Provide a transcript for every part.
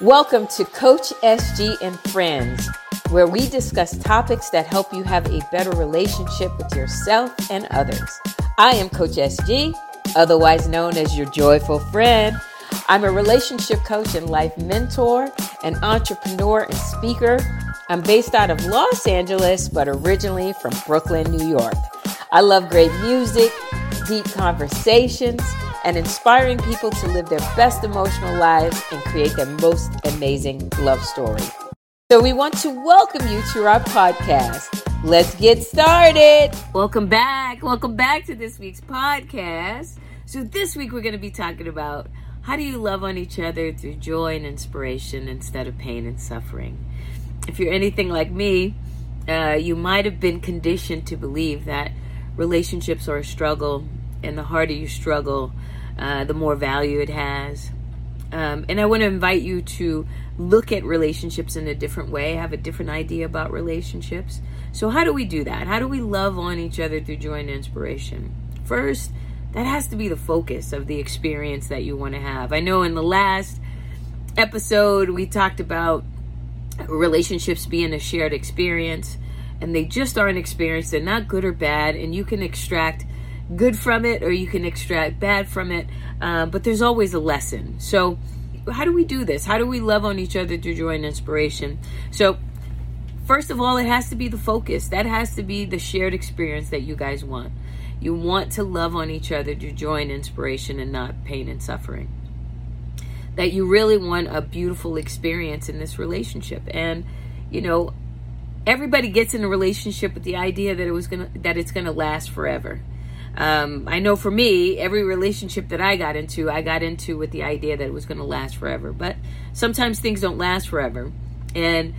Welcome to Coach SG and Friends, where we discuss topics that help you have a better relationship with yourself and others. I am Coach SG, otherwise known as your joyful friend. I'm a relationship coach and life mentor, an entrepreneur and speaker. I'm based out of Los Angeles, but originally from Brooklyn, New York. I love great music, deep conversations, and inspiring people to live their best emotional lives and create their most amazing love story. So, we want to welcome you to our podcast. Let's get started. Welcome back. Welcome back to this week's podcast. So, this week we're going to be talking about how do you love on each other through joy and inspiration instead of pain and suffering. If you're anything like me, uh, you might have been conditioned to believe that relationships are a struggle, and the harder you struggle, uh, the more value it has. Um, and I want to invite you to look at relationships in a different way, have a different idea about relationships. So, how do we do that? How do we love on each other through joy and inspiration? First, that has to be the focus of the experience that you want to have. I know in the last episode, we talked about relationships being a shared experience, and they just are an experience. They're not good or bad, and you can extract good from it or you can extract bad from it, uh, but there's always a lesson. So, how do we do this? How do we love on each other through joy and inspiration? So, first of all, it has to be the focus. That has to be the shared experience that you guys want. You want to love on each other through joy and inspiration and not pain and suffering. That you really want a beautiful experience in this relationship. And, you know, everybody gets in a relationship with the idea that it was gonna that it's gonna last forever. Um, I know for me, every relationship that I got into, I got into with the idea that it was going to last forever. But sometimes things don't last forever. And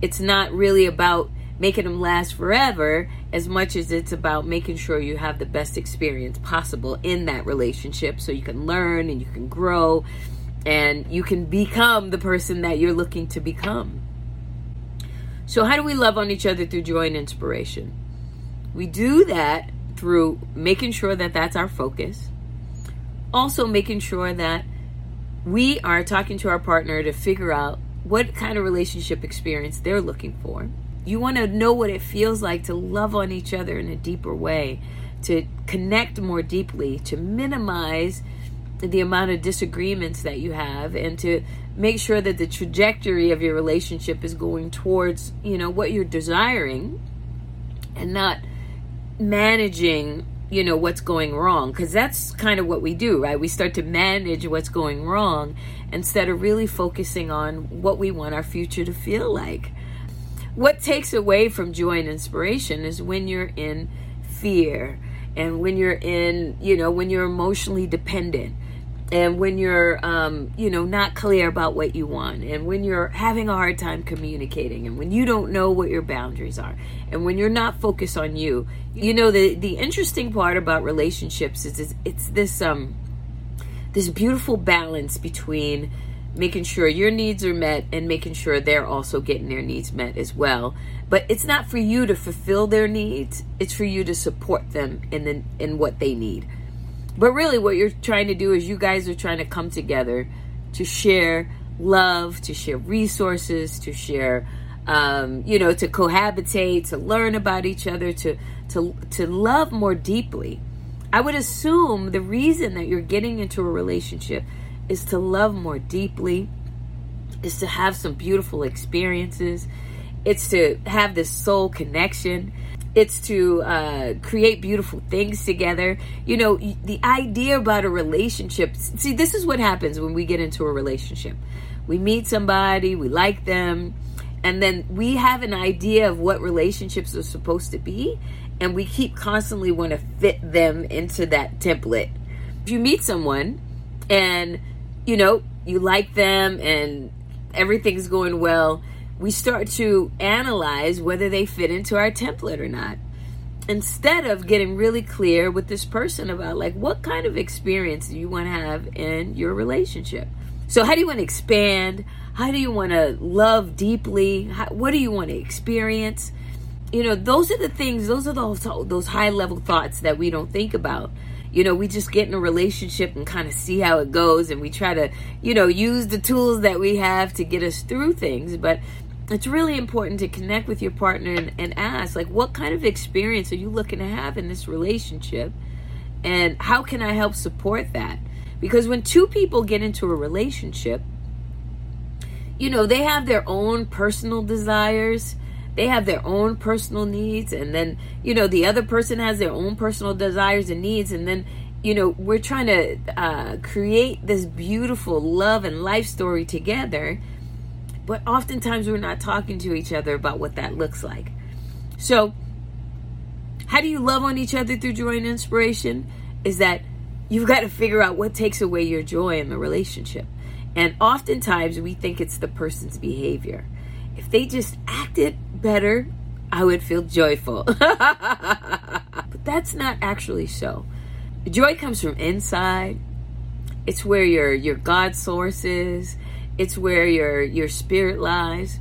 it's not really about making them last forever as much as it's about making sure you have the best experience possible in that relationship so you can learn and you can grow and you can become the person that you're looking to become. So, how do we love on each other through joy and inspiration? We do that through making sure that that's our focus. Also, making sure that we are talking to our partner to figure out what kind of relationship experience they're looking for. You want to know what it feels like to love on each other in a deeper way, to connect more deeply, to minimize the amount of disagreements that you have and to make sure that the trajectory of your relationship is going towards, you know, what you're desiring and not managing you know what's going wrong because that's kind of what we do right? We start to manage what's going wrong instead of really focusing on what we want our future to feel like. What takes away from joy and inspiration is when you're in fear and when you're in you know when you're emotionally dependent and when you're um, you know not clear about what you want and when you're having a hard time communicating and when you don't know what your boundaries are and when you're not focused on you you know the the interesting part about relationships is, is it's this um this beautiful balance between making sure your needs are met and making sure they're also getting their needs met as well. But it's not for you to fulfill their needs. It's for you to support them in the, in what they need. But really, what you're trying to do is you guys are trying to come together to share love, to share resources, to share, um, you know, to cohabitate, to learn about each other, to to to love more deeply. I would assume the reason that you're getting into a relationship is to love more deeply, is to have some beautiful experiences, it's to have this soul connection it's to uh, create beautiful things together. You know, the idea about a relationship. See, this is what happens when we get into a relationship. We meet somebody, we like them, and then we have an idea of what relationships are supposed to be, and we keep constantly want to fit them into that template. If you meet someone and you know you like them and everything's going well we start to analyze whether they fit into our template or not. Instead of getting really clear with this person about like what kind of experience do you want to have in your relationship? So how do you want to expand how do you want to love deeply how, what do you want to experience you know those are the things those are those those high level thoughts that we don't think about you know, we just get in a relationship and kind of see how it goes and we try to, you know, use the tools that we have to get us through things. But it's really important to connect with your partner and, and ask, like, what kind of experience are you looking to have in this relationship? And how can I help support that? Because when two people get into a relationship, you know, they have their own personal desires. They have their own personal needs. And then you know the other person has their own personal desires and needs. And then you know we're trying to uh, create this beautiful love and life story together. But oftentimes we're not talking to each other about what that looks like. So how do you love on each other through joy and inspiration? Is that you've got to figure out what takes away your joy in the relationship and oftentimes we think it's the person's behavior if they just acted better, I would feel joyful. but that's not actually so. Joy comes from inside. It's where your your God source is. It's where your your spirit lies.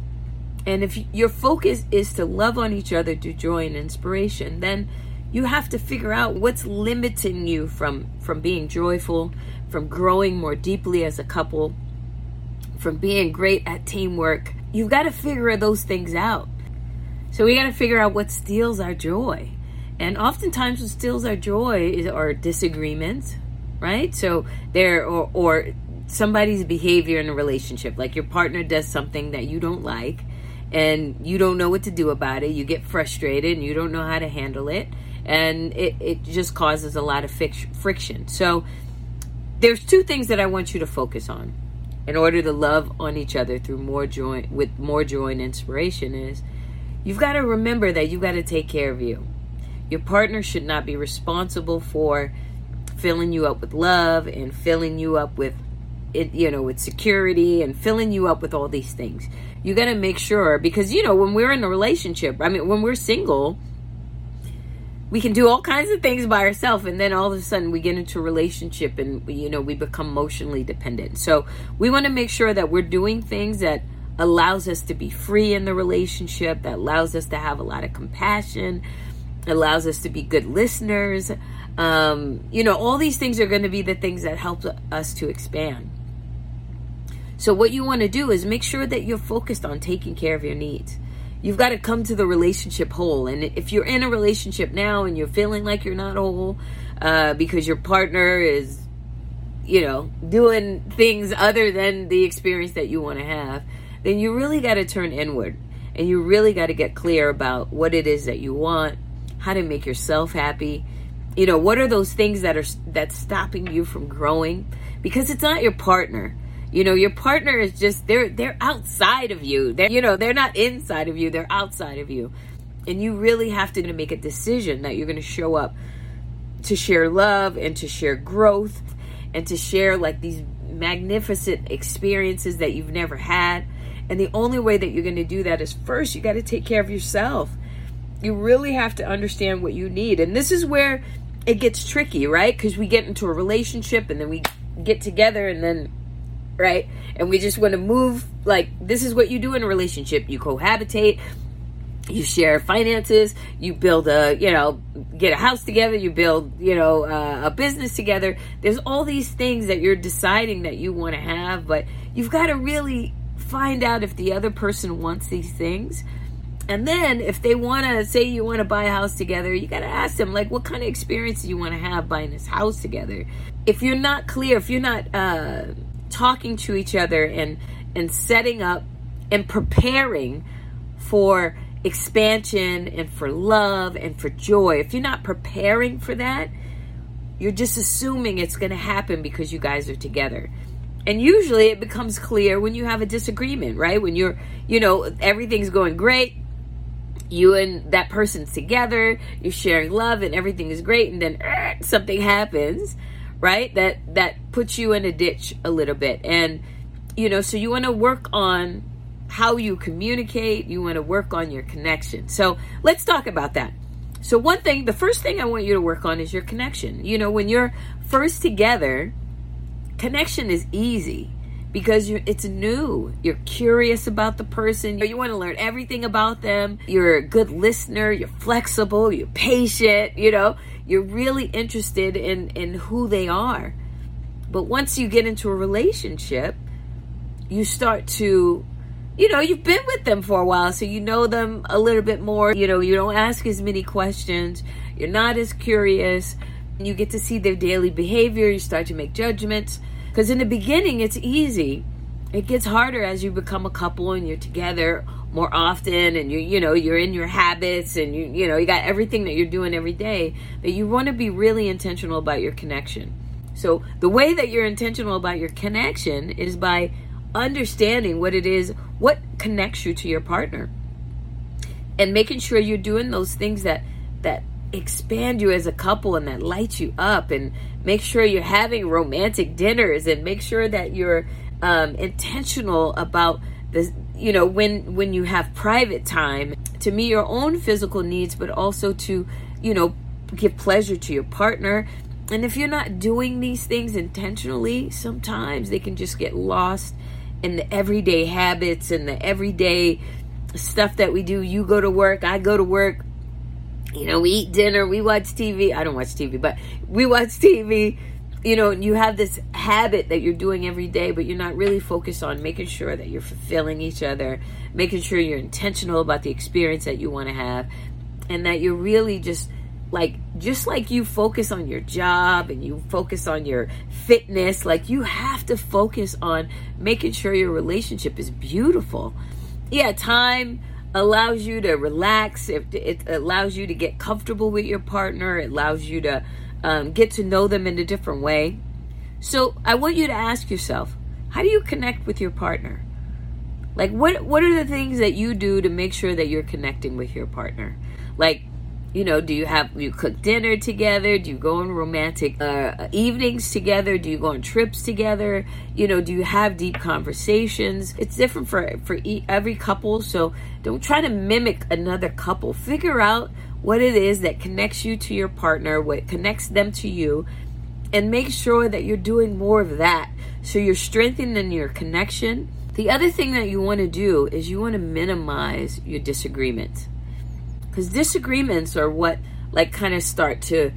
And if your focus is to love on each other through joy and inspiration, then you have to figure out what's limiting you from from being joyful, from growing more deeply as a couple, from being great at teamwork. You've got to figure those things out. So we got to figure out what steals our joy. And oftentimes, what steals our joy is our disagreements, right? So there, or, or somebody's behavior in a relationship, like your partner does something that you don't like, and you don't know what to do about it. You get frustrated, and you don't know how to handle it, and it, it just causes a lot of friction. So there's two things that I want you to focus on in order to love on each other through more joy with more joy and inspiration is you've got to remember that you've got to take care of you. Your partner should not be responsible for filling you up with love and filling you up with it, you know, with security and filling you up with all these things. You got to make sure because you know, when we're in a relationship, I mean, when we're single, we can do all kinds of things by ourselves and then all of a sudden we get into a relationship and you know we become emotionally dependent so we want to make sure that we're doing things that allows us to be free in the relationship, that allows us to have a lot of compassion, allows us to be good listeners. Um, you know, all these things are going to be the things that help us to expand. So, what you want to do is make sure that you're focused on taking care of your needs. You've got to come to the relationship whole. And if you're in a relationship now and you're feeling like you're not whole uh, because your partner is, you know, doing things other than the experience that you want to have, then you really got to turn inward and you really got to get clear about what it is that you want, how to make yourself happy. You know, what are those things that are that's stopping you from growing? Because it's not your partner. You know, your partner is just they're they're outside of you. They're you know, they're not inside of you, they're outside of you. And you really have to make a decision that you're going to show up to share love and to share growth and to share like these magnificent experiences that you've never had and the only way that you're going to do that is first, you got to take care of yourself. You really have to understand what you need. And this is where it gets tricky, right? Because we get into a relationship and then we get together and then, right? And we just want to move. Like, this is what you do in a relationship you cohabitate, you share finances, you build a, you know, get a house together, you build, you know, uh, a business together. There's all these things that you're deciding that you want to have, but you've got to really find out if the other person wants these things. And then if they want to say you want to buy a house together, you got to ask them like what kind of experience do you want to have buying this house together? If you're not clear, if you're not uh, talking to each other and and setting up and preparing for expansion and for love and for joy, if you're not preparing for that, you're just assuming it's going to happen because you guys are together. And usually it becomes clear when you have a disagreement, right? When you're, you know, everything's going great, you and that person's together, you're sharing love and everything is great and then uh, something happens, right? That that puts you in a ditch a little bit. And you know, so you want to work on how you communicate, you want to work on your connection. So, let's talk about that. So, one thing, the first thing I want you to work on is your connection. You know, when you're first together, connection is easy because it's new. You're curious about the person. You want to learn everything about them. You're a good listener. You're flexible. You're patient. You know, you're really interested in, in who they are. But once you get into a relationship, you start to, you know, you've been with them for a while, so you know them a little bit more. You know, you don't ask as many questions. You're not as curious. You get to see their daily behavior. You start to make judgments because in the beginning, it's easy. It gets harder as you become a couple and you're together more often and you you know you're in your habits and you you know you got everything that you're doing every day that you want to be really intentional about your connection so the way that you're intentional about your connection is by understanding what it is what connects you to your partner and making sure you're doing those things that that expand you as a couple and that lights you up and make sure you're having romantic dinners and make sure that you're um, intentional about the you know when when you have private time to meet your own physical needs but also to you know give pleasure to your partner. And if you're not doing these things intentionally sometimes they can just get lost in the everyday habits and the everyday stuff that we do. You go to work i go to work you know, we eat dinner, we watch TV. I don't watch TV, but we watch TV. You know, you have this habit that you're doing every day, but you're not really focused on making sure that you're fulfilling each other, making sure you're intentional about the experience that you want to have, and that you're really just like just like you focus on your job and you focus on your fitness like you have to focus on making sure your relationship is beautiful yeah time allows you to relax. It, it allows you to get comfortable with your partner. It allows you to um, get to know them in a different way. So I want you to ask yourself, how do you connect with your partner? Like what what are the things that you do to make sure that you're connecting with your partner? Like you know do you have you cook dinner together? Do you go on romantic uh, evenings together? Do you go on trips together? You know do you have deep conversations? It's different for for every couple so don't try to mimic another couple. Figure out what it is that connects you to your partner what connects them to you and make sure that you're doing more of that. So you're strengthening your connection. The other thing that you want to do is you want to minimize your disagreements because disagreements are what like kind of start to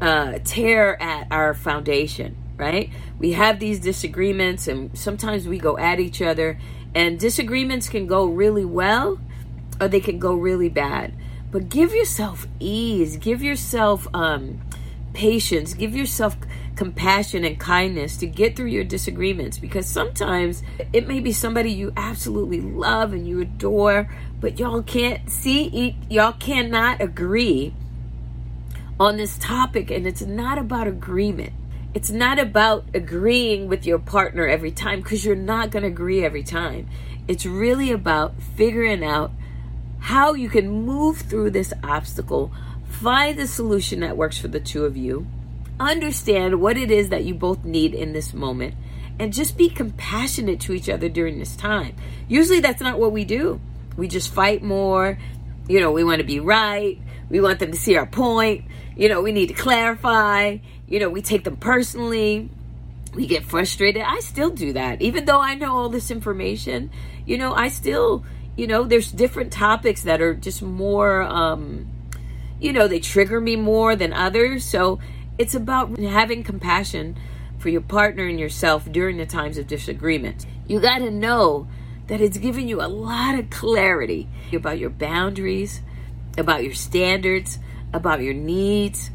uh, tear at our foundation right? We have these disagreements and sometimes we go at each other and disagreements can go really well or they can go really bad. But give yourself ease give yourself um, patience give yourself compassion and kindness to get through your disagreements because sometimes it may be somebody you absolutely love and you adore, but y'all can't see, y'all cannot agree on this topic. And it's not about agreement. It's not about agreeing with your partner every time because you're not going to agree every time. It's really about figuring out how you can move through this obstacle, find the solution that works for the two of you understand what it is that you both need in this moment and just be compassionate to each other during this time. Usually that's not what we do. We just fight more. You know, we want to be right. We want them to see our point. You know, we need to clarify. You know, we take them personally. We get frustrated. I still do that. Even though I know all this information, you know, I still, you know, there's different topics that are just more um you know, they trigger me more than others. So it's about having compassion for your partner and yourself during the times of disagreement. You got to know that it's given you a lot of clarity about your boundaries, about your standards, about your needs,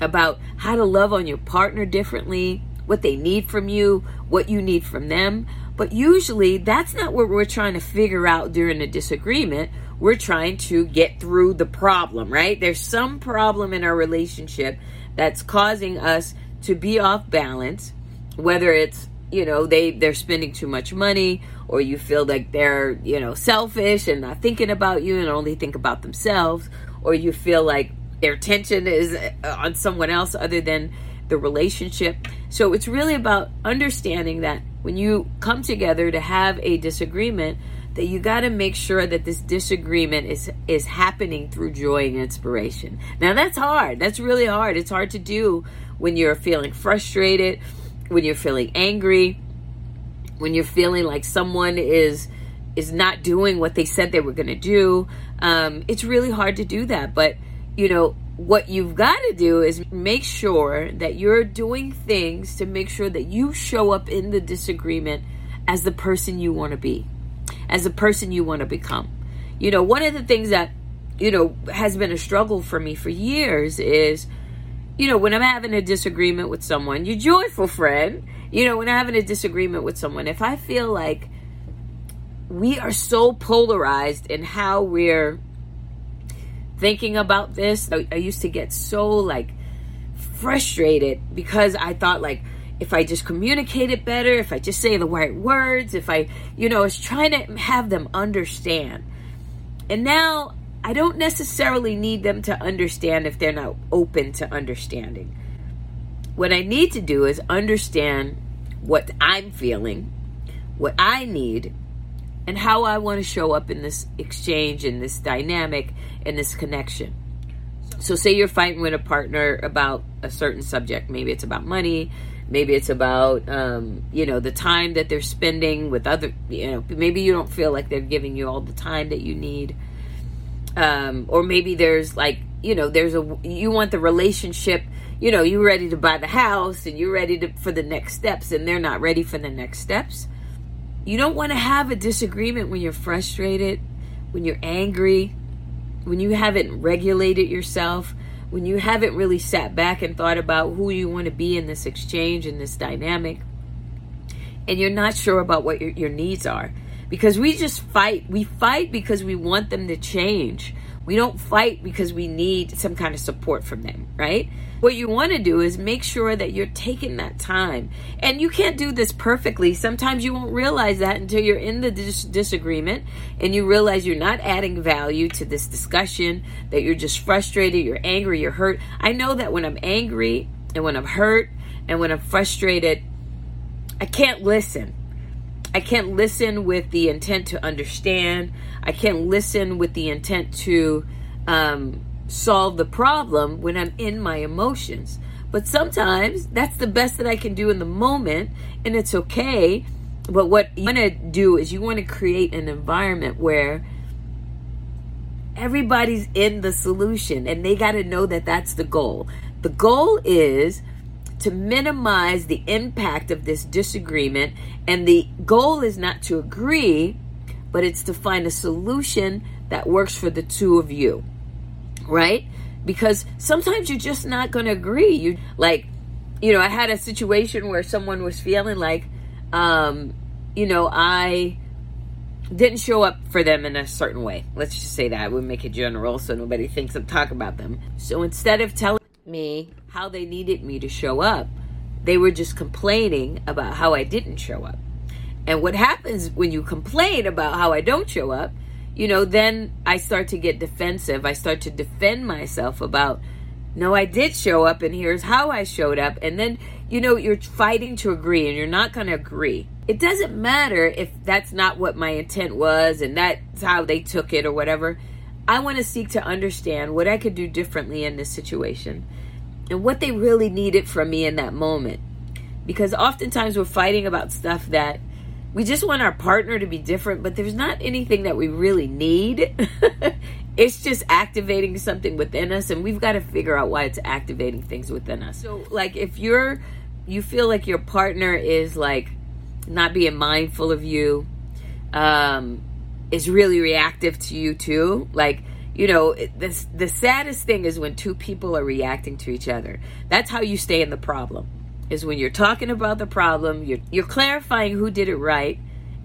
about how to love on your partner differently, what they need from you, what you need from them. But usually that's not what we're trying to figure out during a disagreement. We're trying to get through the problem, right? There's some problem in our relationship that's causing us to be off balance, whether it's you know they they're spending too much money or you feel like they're you know selfish and not thinking about you and only think about themselves or you feel like their attention is uh, on someone else other than the relationship so it's really about understanding that when you come together to have a disagreement that you got to make sure that this disagreement is is happening through joy and inspiration. Now that's hard. That's really hard. It's hard to do when you're feeling frustrated, when you're feeling angry, when you're feeling like someone is is not doing what they said they were going to do, um, it's really hard to do that. But you know what you've got to do is make sure that you're doing things to make sure that you show up in the disagreement as the person you want to be, as the person you want to become. You know, one of the things that you know has been a struggle for me for years is you know when i'm having a disagreement with someone your joyful friend you know, when I'm having a disagreement with someone, if I feel like we are so polarized in how we're thinking about this, I, used to get so like frustrated because I thought like if I just communicated better, if I just say the right words, if I, you know, was trying to have them understand. And now I don't necessarily need them to understand if they're not open to understanding. What I need to do is understand what I'm feeling, what I need, and how I want to show up in this exchange, in this dynamic, in this connection. So, say you're fighting with a partner about a certain subject. Maybe it's about money. Maybe it's about, um, you know, the time that they're spending with other, you know, maybe you don't feel like they're giving you all the time that you need. Um, or maybe there's like, you know, there's a, you want the relationship you know, you're ready to buy the house and you're ready to, for the next steps and they're not ready for the next steps. You don't want to have a disagreement when you're frustrated, when you're angry, when you haven't regulated yourself, when you haven't really sat back and thought about who you want to be in this exchange, in this dynamic, and you're not sure about what your, your needs are. Because we just fight. We fight because we want them to change. We don't fight because we need some kind of support from them, right? What you want to do is make sure that you're taking that time. And you can't do this perfectly. Sometimes you won't realize that until you're in the dis- disagreement and you realize you're not adding value to this discussion, that you're just frustrated, you're angry, you're hurt. I know that when I'm angry and when I'm hurt and when I'm frustrated, I can't listen. I can't listen with the intent to understand. I can't listen with the intent to um, solve the problem when I'm in my emotions. But sometimes that's the best that I can do in the moment, and it's okay. But what you want to do is you want to create an environment where everybody's in the solution, and they got to know that that's the goal. The goal is to minimize the impact of this disagreement, and the goal is not to agree, but it's to find a solution that works for the two of you right? Because sometimes you're just not going to agree. You like, you know, I had a situation where someone was feeling like, um, you know, I didn't show up for them in a certain way. Let's just say that. Would make it general so nobody thinks I'm talking about them. So instead of telling me how they needed me to show up, they were just complaining about how I didn't show up. And what happens when you complain about how I don't show up you know, then I start to get defensive. I start to defend myself about, no, I did show up and here's how I showed up. And then, you know, you're fighting to agree and you're not going to agree. It doesn't matter if that's not what my intent was and that's how they took it or whatever. I want to seek to understand what I could do differently in this situation and what they really needed from me in that moment. Because oftentimes we're fighting about stuff that we just want our partner to be different, but there's not anything that we really need. it's just activating something within us, and we've got to figure out why it's activating things within us. So, like, if you're you feel like your partner is like not being mindful of you, um, is really reactive to you too, like you know, the, the saddest thing is when two people are reacting to each other. That's how you stay in the problem is when you're talking about the problem, you're, you're clarifying who did it right,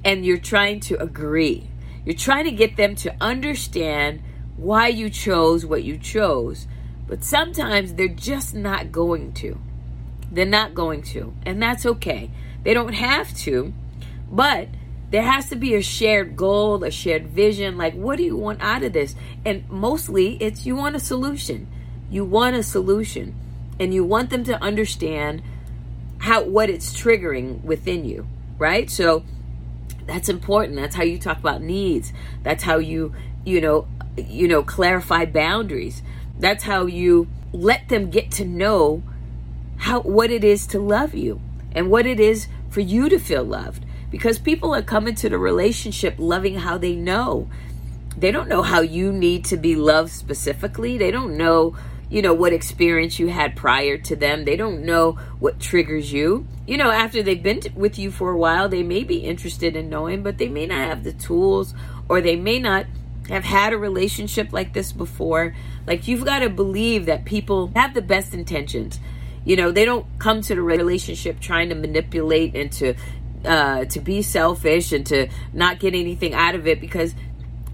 and you're trying to agree. You're trying to get them to understand why you chose what you chose. But sometimes they're just not going to. They're not going to. And that's okay. They don't have to. But there has to be a shared goal, a shared vision. Like, what do you want out of this? And mostly, it's you want a solution. You want a solution. And you want them to understand how what it's triggering within you, right? So that's important. That's how you talk about needs. That's how you, you know, you know, clarify boundaries. That's how you let them get to know how what it is to love you and what it is for you to feel loved because people are coming to the relationship loving how they know. They don't know how you need to be loved specifically. They don't know, you know, what experience you had prior to them. They don't know what triggers you. You know, after they've been with you for a while, they may be interested in knowing, but they may not have the tools or they may not have had a relationship like this before. Like, you've got to believe that people have the best intentions. You know, they don't come to the relationship trying to manipulate and to uh, to be selfish and to not get anything out of it because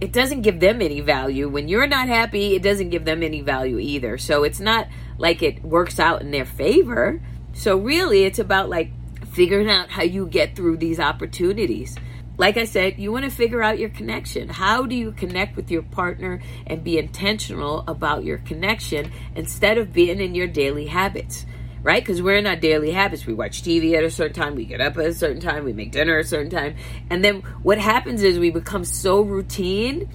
it doesn't give them any value. When you're not happy, it doesn't give them any value either. So it's not like it works out in their favor. So really, it's about like figuring out how you get through these opportunities. Like I said, you want to figure out your connection. How do you connect with your partner and be intentional about your connection instead of being in your daily habits? Right? Because we're in our daily habits. We watch TV at a certain time, we get up at a certain time, we make dinner at a certain time. And then what happens is we become so routine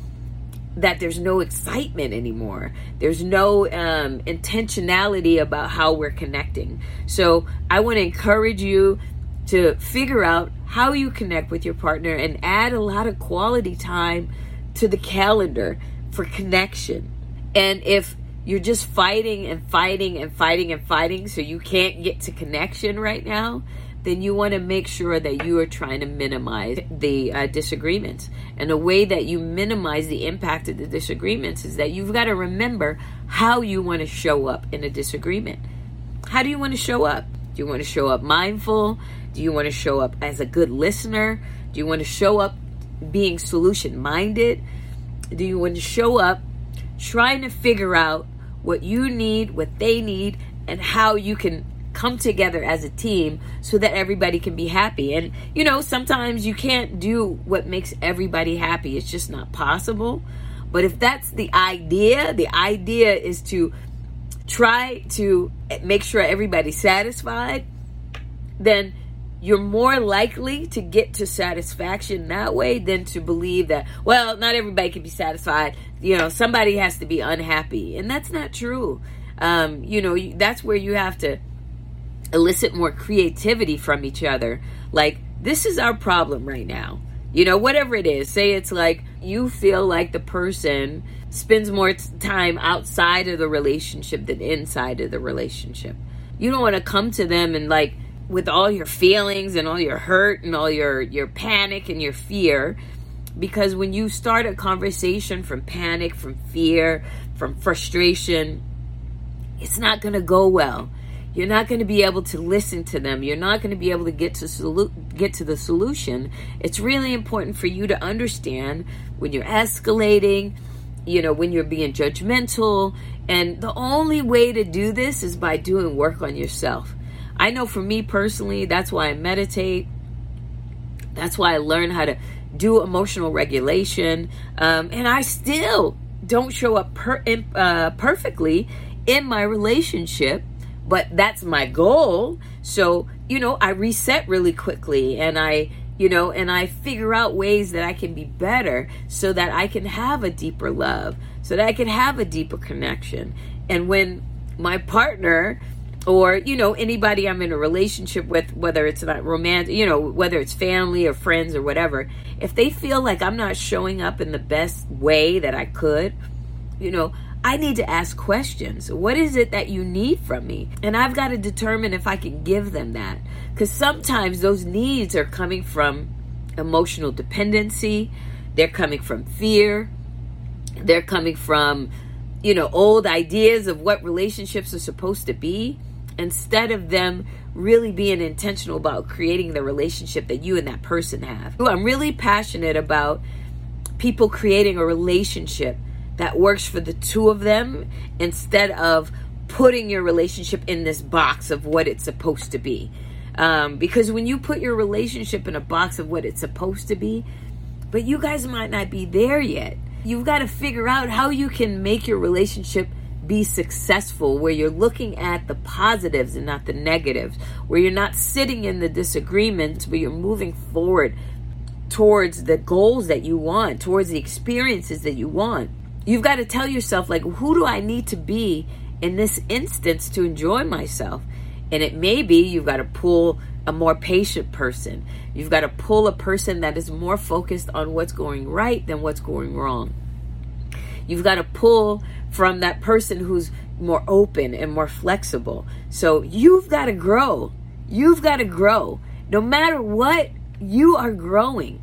that there's no excitement anymore. There's no um, intentionality about how we're connecting. So I want to encourage you to figure out how you connect with your partner and add a lot of quality time to the calendar for connection. And if you're just fighting and fighting and fighting and fighting so you can't get to connection right now, then you want to make sure that you are trying to minimize the uh, disagreements. And the way that you minimize the impact of the disagreements is that you've got to remember how you want to show up in a disagreement. How do you want to show up? Do you want to show up mindful? Do you want to show up as a good listener? Do you want to show up being solution minded? Do you want to show up trying to figure out what you need, what they need, and how you can come together as a team so that everybody can be happy. And you know, sometimes you can't do what makes everybody happy. It's just not possible. But if that's the idea, the idea is to try to make sure everybody's satisfied, then you're more likely to get to satisfaction that way than to believe that, well, not everybody can be satisfied. You know, somebody has to be unhappy. And that's not true. Um, you know, that's where you have to elicit more creativity from each other. Like, this is our problem right now. You know, whatever it is, say it's like you feel like the person spends more time outside of the relationship than inside of the relationship. You don't want to come to them and like, with all your feelings and all your hurt and all your your panic and your fear. Because when you start a conversation from panic from fear from frustration it's not going to go well. You're not going to be able to listen to them. You're not going to be able to get to solu- get to the solution. It's really important for you to understand when you're escalating you know when you're being judgmental. And the only way to do this is by doing work on yourself I know for me personally, that's why I meditate. That's why I learn how to do emotional regulation. Um, and I still don't show up per, uh, perfectly in my relationship, but that's my goal. So, you know, I reset really quickly and I, you know, and I figure out ways that I can be better so that I can have a deeper love, so that I can have a deeper connection. And when my partner or you know anybody i'm in a relationship with whether it's not romantic you know whether it's family or friends or whatever if they feel like i'm not showing up in the best way that i could you know i need to ask questions. What is it that you need from me? And i've got to determine if i can give them that. Because sometimes those needs are coming from emotional dependency they're coming from fear they're coming from you know old ideas of what relationships are supposed to be instead of them really being intentional about creating the relationship that you and that person have. I'm really passionate about people creating a relationship that works for the two of them instead of putting your relationship in this box of what it's supposed to be. Um, because when you put your relationship in a box of what it's supposed to be, but you guys might not be there yet. You've got to figure out how you can make your relationship be successful, where you're looking at the positives and not the negatives, where you're not sitting in the disagreements, but you're moving forward towards the goals that you want, towards the experiences that you want. You've got to tell yourself, like, who do I need to be in this instance to enjoy myself? And it may be you've got to pull a more patient person. You've got to pull a person that is more focused on what's going right than what's going wrong. You've got to pull from that person who's more open and more flexible. So you've got to grow. You've got to grow. No matter what, you are growing.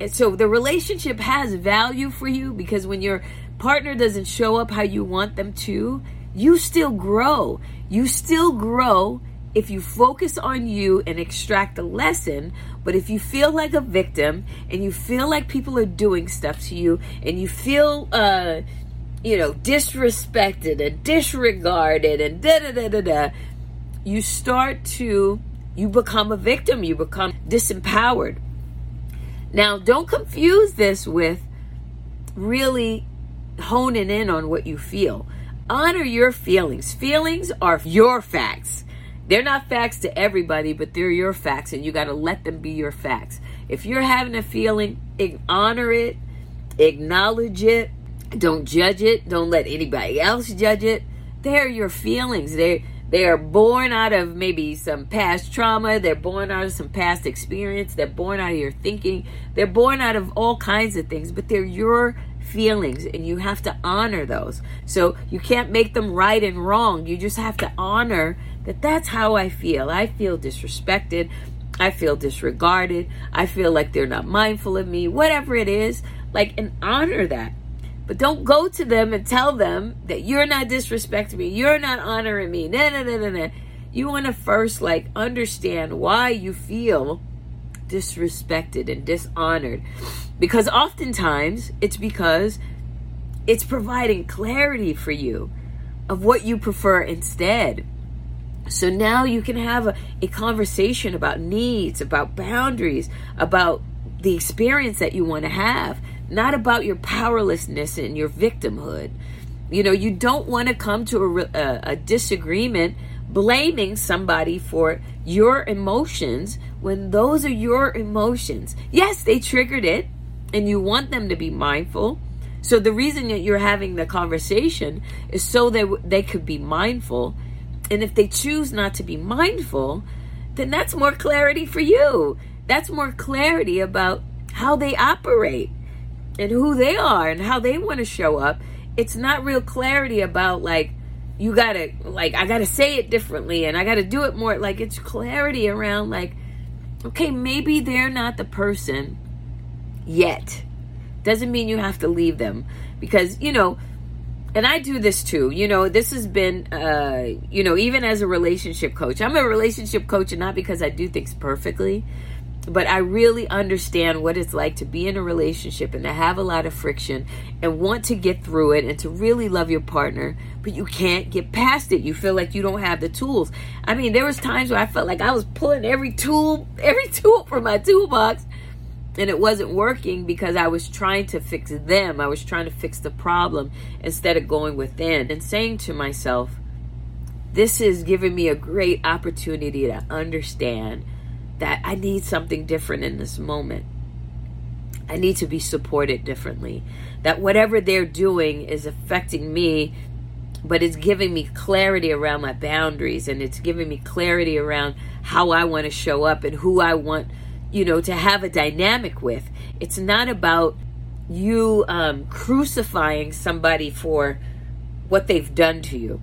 And so the relationship has value for you because when your partner doesn't show up how you want them to, you still grow. You still grow if you focus on you and extract a lesson, but if you feel like a victim and you feel like people are doing stuff to you and you feel, uh, you know, disrespected and disregarded and da da da da da, you start to, you become a victim, you become disempowered. Now, don't confuse this with really honing in on what you feel. Honor your feelings. Feelings are your facts. They're not facts to everybody, but they're your facts, and you got to let them be your facts. If you're having a feeling, honor it, acknowledge it, don't judge it, don't let anybody else judge it. They're your feelings. They they are born out of maybe some past trauma. They're born out of some past experience. They're born out of your thinking. They're born out of all kinds of things, but they're your feelings and you have to honor those. So you can't make them right and wrong. You just have to honor that that's how I feel. I feel disrespected. I feel disregarded. I feel like they're not mindful of me. Whatever it is, like and honor that. But don't go to them and tell them that you're not disrespecting me. You're not honoring me. No, no, no, no, no. You want to first like understand why you feel disrespected and dishonored. Because oftentimes it's because it's providing clarity for you of what you prefer instead. So now you can have a, a conversation about needs, about boundaries, about the experience that you want to have, not about your powerlessness and your victimhood. You know, you don't want to come to a, a, a disagreement blaming somebody for your emotions when those are your emotions. Yes, they triggered it and you want them to be mindful. So the reason that you're having the conversation is so that they could be mindful. And if they choose not to be mindful, then that's more clarity for you. That's more clarity about how they operate and who they are and how they want to show up. It's not real clarity about like you gotta like I gotta say it differently and I gotta do it more like it's clarity around like okay maybe they're not the person yet doesn't mean you have to leave them because you know and I do this too you know this has been uh you know even as a relationship coach I'm a relationship coach and not because I do things perfectly but I really understand what it's like to be in a relationship and to have a lot of friction and want to get through it and to really love your partner, but you can't get past it. You feel like you don't have the tools. I mean, there was times where I felt like I was pulling every tool, every tool from my toolbox and it wasn't working because I was trying to fix them. I was trying to fix the problem instead of going within and saying to myself, this is giving me a great opportunity to understand that I need something different in this moment. I need to be supported differently. That whatever they're doing is affecting me, but it's giving me clarity around my boundaries and it's giving me clarity around how I want to show up and who I want, you know, to have a dynamic with. It's not about you um, crucifying somebody for what they've done to you.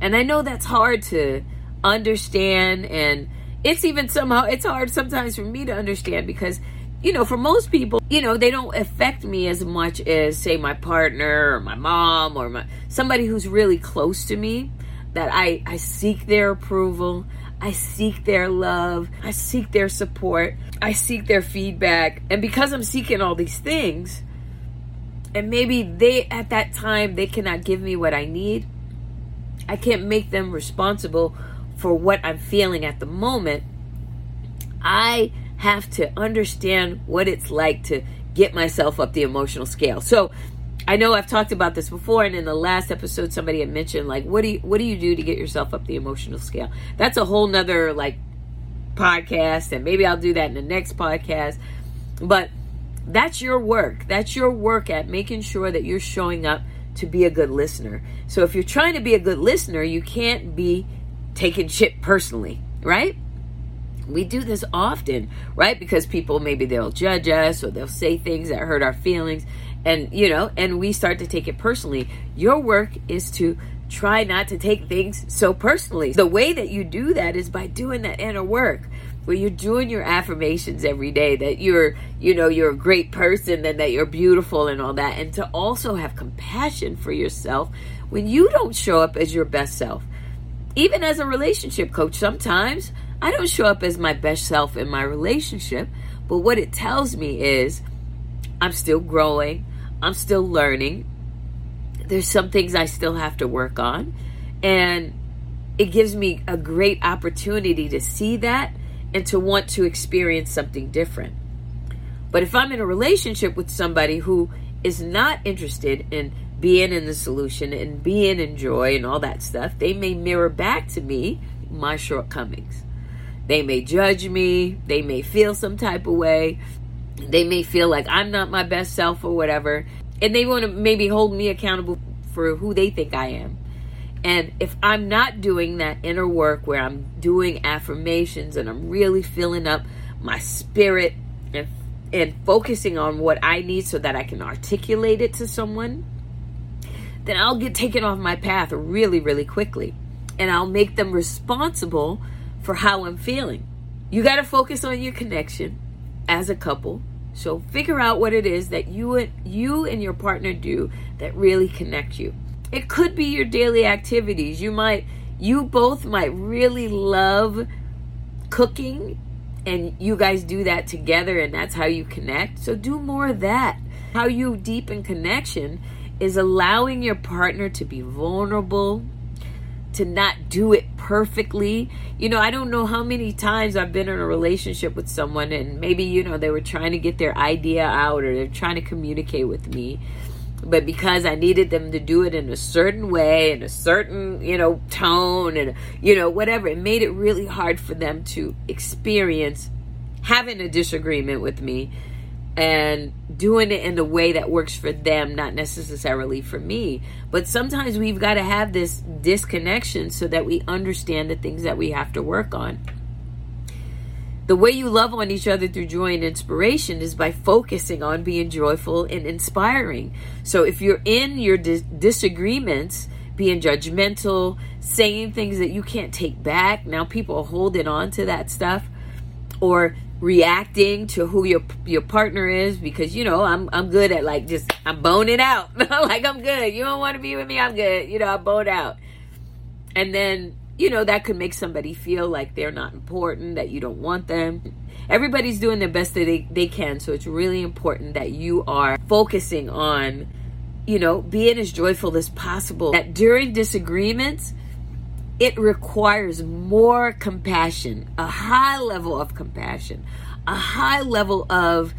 And I know that's hard to understand and it's even somehow it's hard sometimes for me to understand because you know for most people you know they don't affect me as much as say my partner or my mom or my somebody who's really close to me that i i seek their approval I seek their love. I seek their support. I seek their feedback. And because I'm seeking all these things, and maybe they, at that time, they cannot give me what I need, I can't make them responsible for what I'm feeling at the moment, I have to understand what it's like to get myself up the emotional scale. So I know I've talked about this before, and in the last episode, somebody had mentioned like, what do you what do you do to get yourself up the emotional scale? That's a whole nother like podcast, and maybe I'll do that in the next podcast. But that's your work. That's your work at making sure that you're showing up to be a good listener. So if you're trying to be a good listener, you can't be taking shit personally, right? we do this often, right? Because people maybe they'll judge us or they'll say things that hurt our feelings and you know, and we start to take it personally. Your work is to try not to take things so personally. The way that you do that is by doing that inner work where you're doing your affirmations every day that you're you know you're a great person and that you're beautiful and all that and to also have compassion for yourself when you don't show up as your best self even as a relationship coach sometimes i don't show up as my best self in my relationship but what it tells me is i'm still growing i'm still learning there's some things I still have to work on. And it gives me a great opportunity to see that and to want to experience something different. But if I'm in a relationship with somebody who is not interested in being in the solution and being in joy and all that stuff, they may mirror back to me my shortcomings. They may judge me, they may feel some type of way, they may feel like I'm not my best self or whatever, and they want to maybe hold me accountable for who they think I am. And if I'm not doing that inner work where I'm doing affirmations and I'm really filling up my spirit and and focusing on what I need so that I can articulate it to someone, then I'll get taken off my path really, really quickly. And I'll make them responsible for how I'm feeling. You got to focus on your connection as a couple so figure out what it is that you and you and your partner do that really connect you. It could be your daily activities. You might you both might really love cooking and you guys do that together and that's how you connect. So do more of that. How you deepen connection is allowing your partner to be vulnerable, to not do it perfectly. You know, I don't know how many times I've been in a relationship with someone and maybe, you know, they were trying to get their idea out or they're trying to communicate with me. But because I needed them to do it in a certain way, in a certain, you know, tone and, you know, whatever, it made it really hard for them to experience having a disagreement with me and doing it in the way that works for them, not necessarily for me. But sometimes we've got to have this disconnection so that we understand the things that we have to work on. The way you love on each other through joy and inspiration is by focusing on being joyful and inspiring. So if you're in your dis- disagreements, being judgmental, saying things that you can't take back, now people are holding on to that stuff, or reacting to who your your partner is because you know I'm I'm good at like just I'm boning out. Like I'm good. You don't want to be with me I'm good. You know I bone out. And then you know that could make somebody feel like they're not important that you don't want them. Everybody's doing their best that they, they can so it's really important that you are focusing on you know being as joyful as possible. That during disagreements it requires more compassion, a high level of compassion, a high level of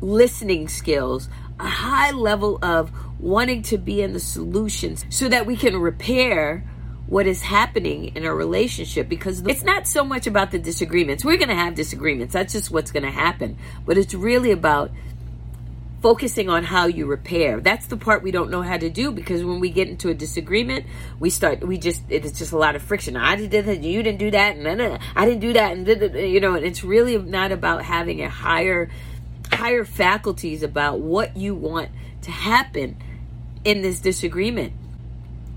listening skills, a high level of wanting to be in the solutions so that we can repair what is happening in a relationship because it's not so much about the disagreements. We're going to have disagreements. That's just what's going to happen. But it's really about focusing on how you repair. That's the part we don't know how to do because when we get into a disagreement, we start, we just, it's just a lot of friction. I did that, you didn't do that, and then uh, I didn't do that, and you know, it's really not about having a higher, higher faculties about what you want to happen in this disagreement.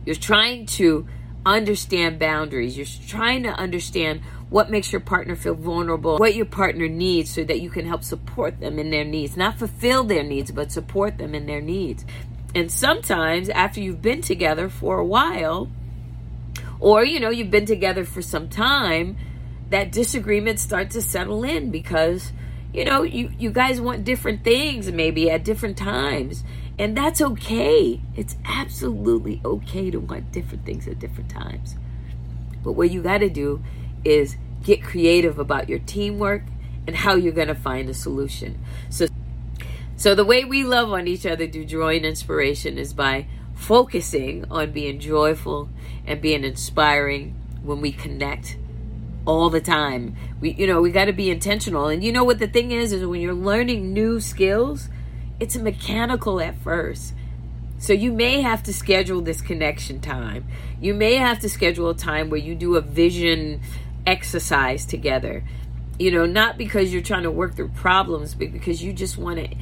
You're trying to understand boundaries. You're trying to understand what makes your partner feel vulnerable, what your partner needs so that you can help support them in their needs, not fulfill their needs, but support them in their needs. And sometimes after you've been together for a while, or you know, you've been together for some time, that disagreements start to settle in because you know, you you guys want different things maybe at different times. And that's okay. It's absolutely okay to want different things at different times. But what you got to do is get creative about your teamwork and how you're going to find a solution. So so the way we love on each other through joy and inspiration is by focusing on being joyful and being inspiring when we connect all the time. We you know, we got to be intentional. And you know what the thing is is when you're learning new skills, it's mechanical at first. So you may have to schedule this connection time. You may have to schedule a time where you do a vision exercise together. You know, not because you're trying to work through problems, but because you just want to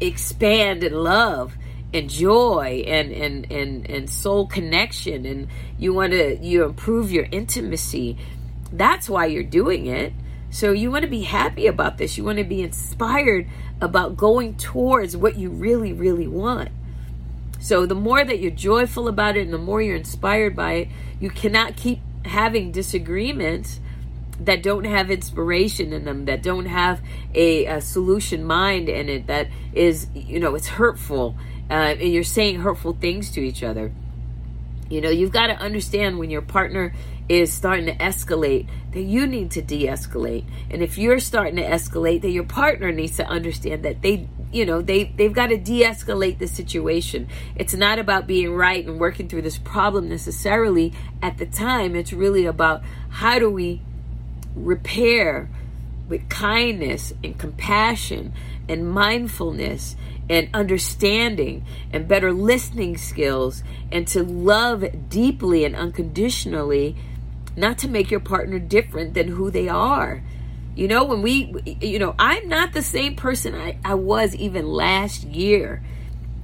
expand in love and joy and and and and soul connection and you want to you improve your intimacy. That's why you're doing it. So you want to be happy about this. You want to be inspired about going towards what you really really want. So the more that you're joyful about it and the more you're inspired by it you cannot keep having disagreements that don't have inspiration in them, that don't have a, a solution mind in it, that is, you know, it's hurtful. Uh, and you're saying hurtful things to each other. You know, you've got to understand when your partner is starting to escalate that you need to de-escalate. And if you're starting to escalate, that your partner needs to understand that they you know they they've got to de-escalate the situation it's not about being right and working through this problem necessarily at the time it's really about how do we repair with kindness and compassion and mindfulness and understanding and better listening skills and to love deeply and unconditionally, not to make your partner different than who they are. You know, when we, you know, I'm not the same person I, I was even last year.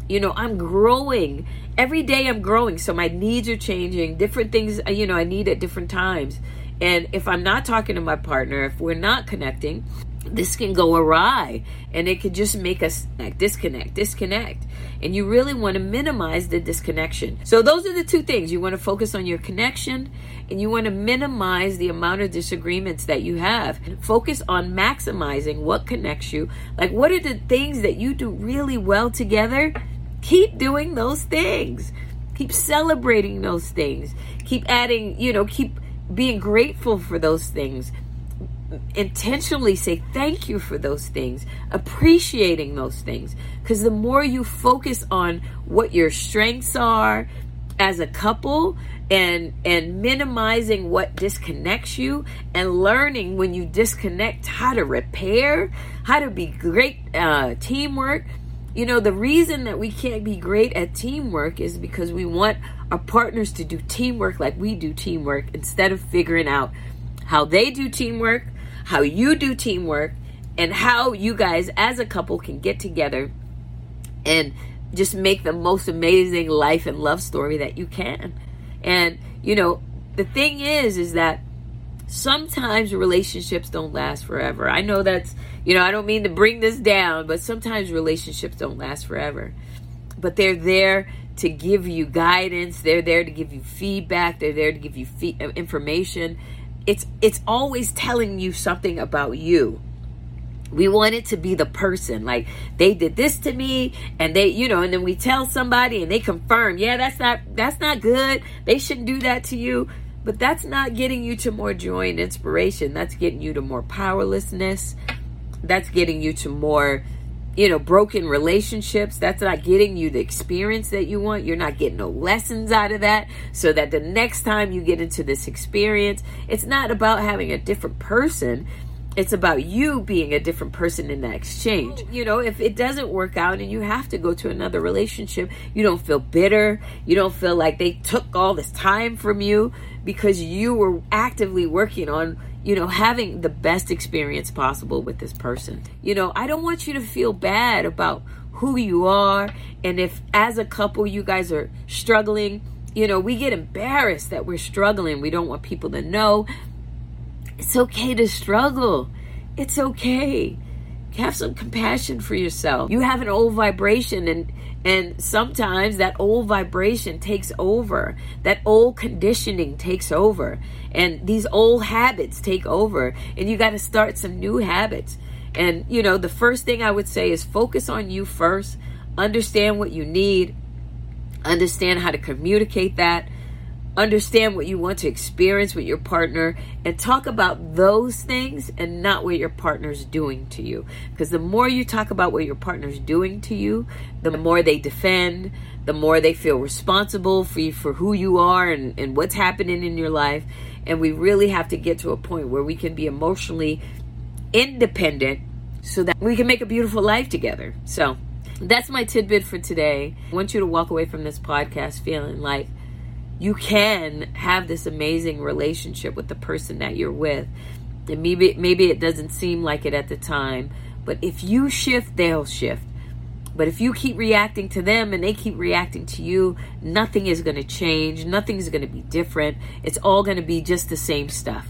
You know, I'm growing. Every day I'm growing. So my needs are changing. Different things, uh, you know, I need at different times. And if I'm not talking to my partner, if we're not connecting, this can go awry and it could just make us disconnect, disconnect. And you really want to minimize the disconnection. So, those are the two things. You want to focus on your connection and you want to minimize the amount of disagreements that you have. Focus on maximizing what connects you. Like, what are the things that you do really well together? Keep doing those things. Keep celebrating those things. Keep adding, you know, keep being grateful for those things intentionally say thank you for those things, appreciating those things. Because the more you focus on what your strengths are as a couple and and minimizing what disconnects you and learning when you disconnect how to repair, how to be great uh, teamwork. You know, the reason that we can't be great at teamwork is because we want our partners to do teamwork like we do teamwork instead of figuring out how they do teamwork, how you do teamwork, and how you guys as a couple can get together and just make the most amazing life and love story that you can. And, you know, the thing is, is that sometimes relationships don't last forever. I know that's, you know, I don't mean to bring this down, but sometimes relationships don't last forever. But they're there to give you guidance, they're there to give you feedback, they're there to give you fee- uh, information it's it's always telling you something about you. We want it to be the person like they did this to me and they you know and then we tell somebody and they confirm yeah that's not that's not good. They shouldn't do that to you. But that's not getting you to more joy and inspiration. That's getting you to more powerlessness. That's getting you to more you know, broken relationships. That's not getting you the experience that you want. You're not getting no lessons out of that. So that the next time you get into this experience, it's not about having a different person. It's about you being a different person in that exchange. Oh. You know, if it doesn't work out and you have to go to another relationship, you don't feel bitter. You don't feel like they took all this time from you because you were actively working on you know, having the best experience possible with this person. You know, I don't want you to feel bad about who you are. And if as a couple you guys are struggling, you know, we get embarrassed that we're struggling. We don't want people to know. It's okay to struggle. It's okay. Have some compassion for yourself. You have an old vibration and and sometimes that old vibration takes over. That old conditioning takes over. And these old habits take over. And you got to start some new habits. And, you know, the first thing I would say is focus on you first. Understand what you need. Understand how to communicate that understand what you want to experience with your partner and talk about those things and not what your partner's doing to you. Because the more you talk about what your partner's doing to you the more they defend the more they feel responsible for you for who you are and, and what's happening in your life. And we really have to get to a point where we can be emotionally independent so that we can make a beautiful life together. So that's my tidbit for today. I want you to walk away from this podcast feeling like you can have this amazing relationship with the person that you're with. And maybe maybe it doesn't seem like it at the time, but if you shift, they'll shift. But if you keep reacting to them and they keep reacting to you, nothing is going to change. Nothing's going to be different. It's all going to be just the same stuff.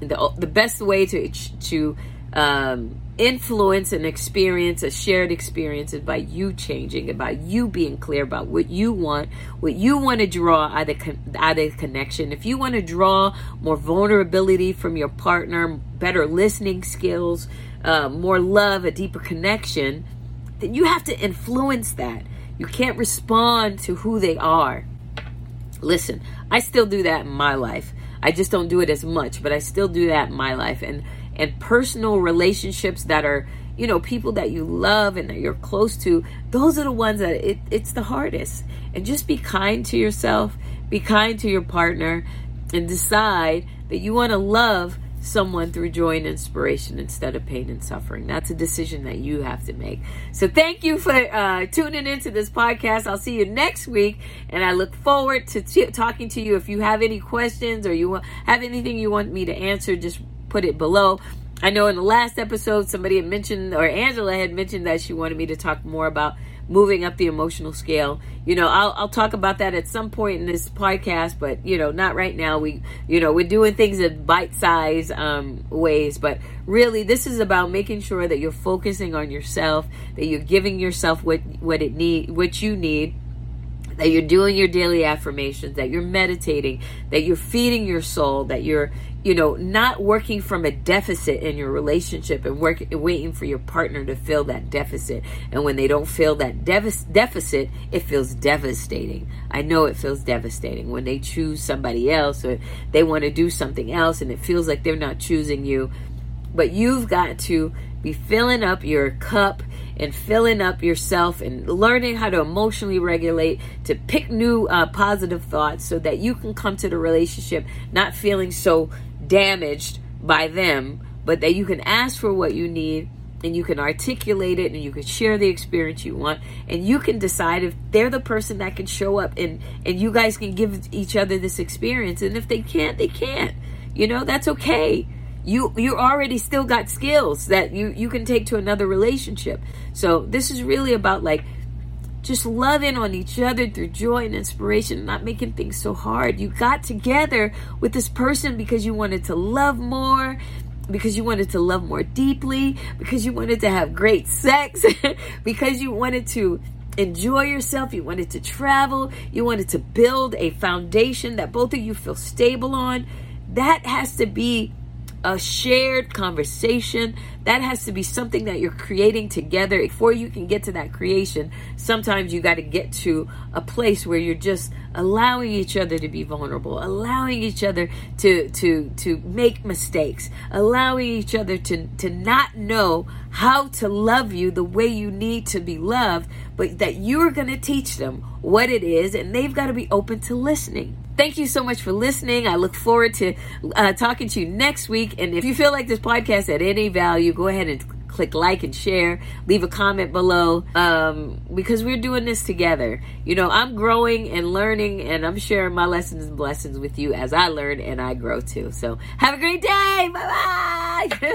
The, the best way to to um, influence and experience a shared experience is by you changing, about you being clear about what you want, what you want to draw out of, out of connection. If you want to draw more vulnerability from your partner, better listening skills, uh, more love, a deeper connection, then you have to influence that. You can't respond to who they are. Listen, I still do that in my life. I just don't do it as much, but I still do that in my life. And and personal relationships that are you know people that you love and that you're close to those are the ones that it, it's the hardest and just be kind to yourself be kind to your partner and decide that you want to love someone through joy and inspiration instead of pain and suffering. That's a decision that you have to make. So thank you for uh, tuning into this podcast. I'll see you next week, and I look forward to t- talking to you. If you have any questions or you have anything you want me to answer, just put it below. I know in the last episode, somebody had mentioned, or Angela had mentioned that she wanted me to talk more about moving up the emotional scale. You know, I'll, I'll talk about that at some point in this podcast, but you know, not right now. We, you know, we're doing things in bite-size um, ways, but really, this is about making sure that you're focusing on yourself, that you're giving yourself what what it need, what you need that you're doing your daily affirmations, that you're meditating, that you're feeding your soul, that you're, you know, not working from a deficit in your relationship and work, waiting for your partner to fill that deficit. And when they don't fill that deficit, it feels devastating. I know it feels devastating when they choose somebody else or they want to do something else and it feels like they're not choosing you. But you've got to be filling up your cup and filling up yourself and learning how to emotionally regulate to pick new uh, positive thoughts so that you can come to the relationship not feeling so damaged by them but that you can ask for what you need and you can articulate it and you can share the experience you want and you can decide if they're the person that can show up and and you guys can give each other this experience. And if they can't they can't. You know that's okay. You you already still got skills that you you can take to another relationship. So this is really about like just loving on each other through joy and inspiration not making things so hard. You got together with this person because you wanted to love more because you wanted to love more deeply because you wanted to have great sex because you wanted to enjoy yourself you wanted to travel you wanted to build a foundation that both of you feel stable on. That has to be a shared conversation. That has to be something that you're creating together. Before you can get to that creation, sometimes you got to get to a place where you're just allowing each other to be vulnerable, allowing each other to to to make mistakes, allowing each other to to not know how to love you the way you need to be loved, but that you're going to teach them what it is and they've got to be open to listening. Thank you so much for listening. I look forward to uh, talking to you next week. And if you feel like this podcast had any value, go ahead and click like and share. Leave a comment below. Um, because we're doing this together. You know i'm growing and learning and i'm sharing my lessons and blessings with you as i learn and i grow too. So have a great day. Bye bye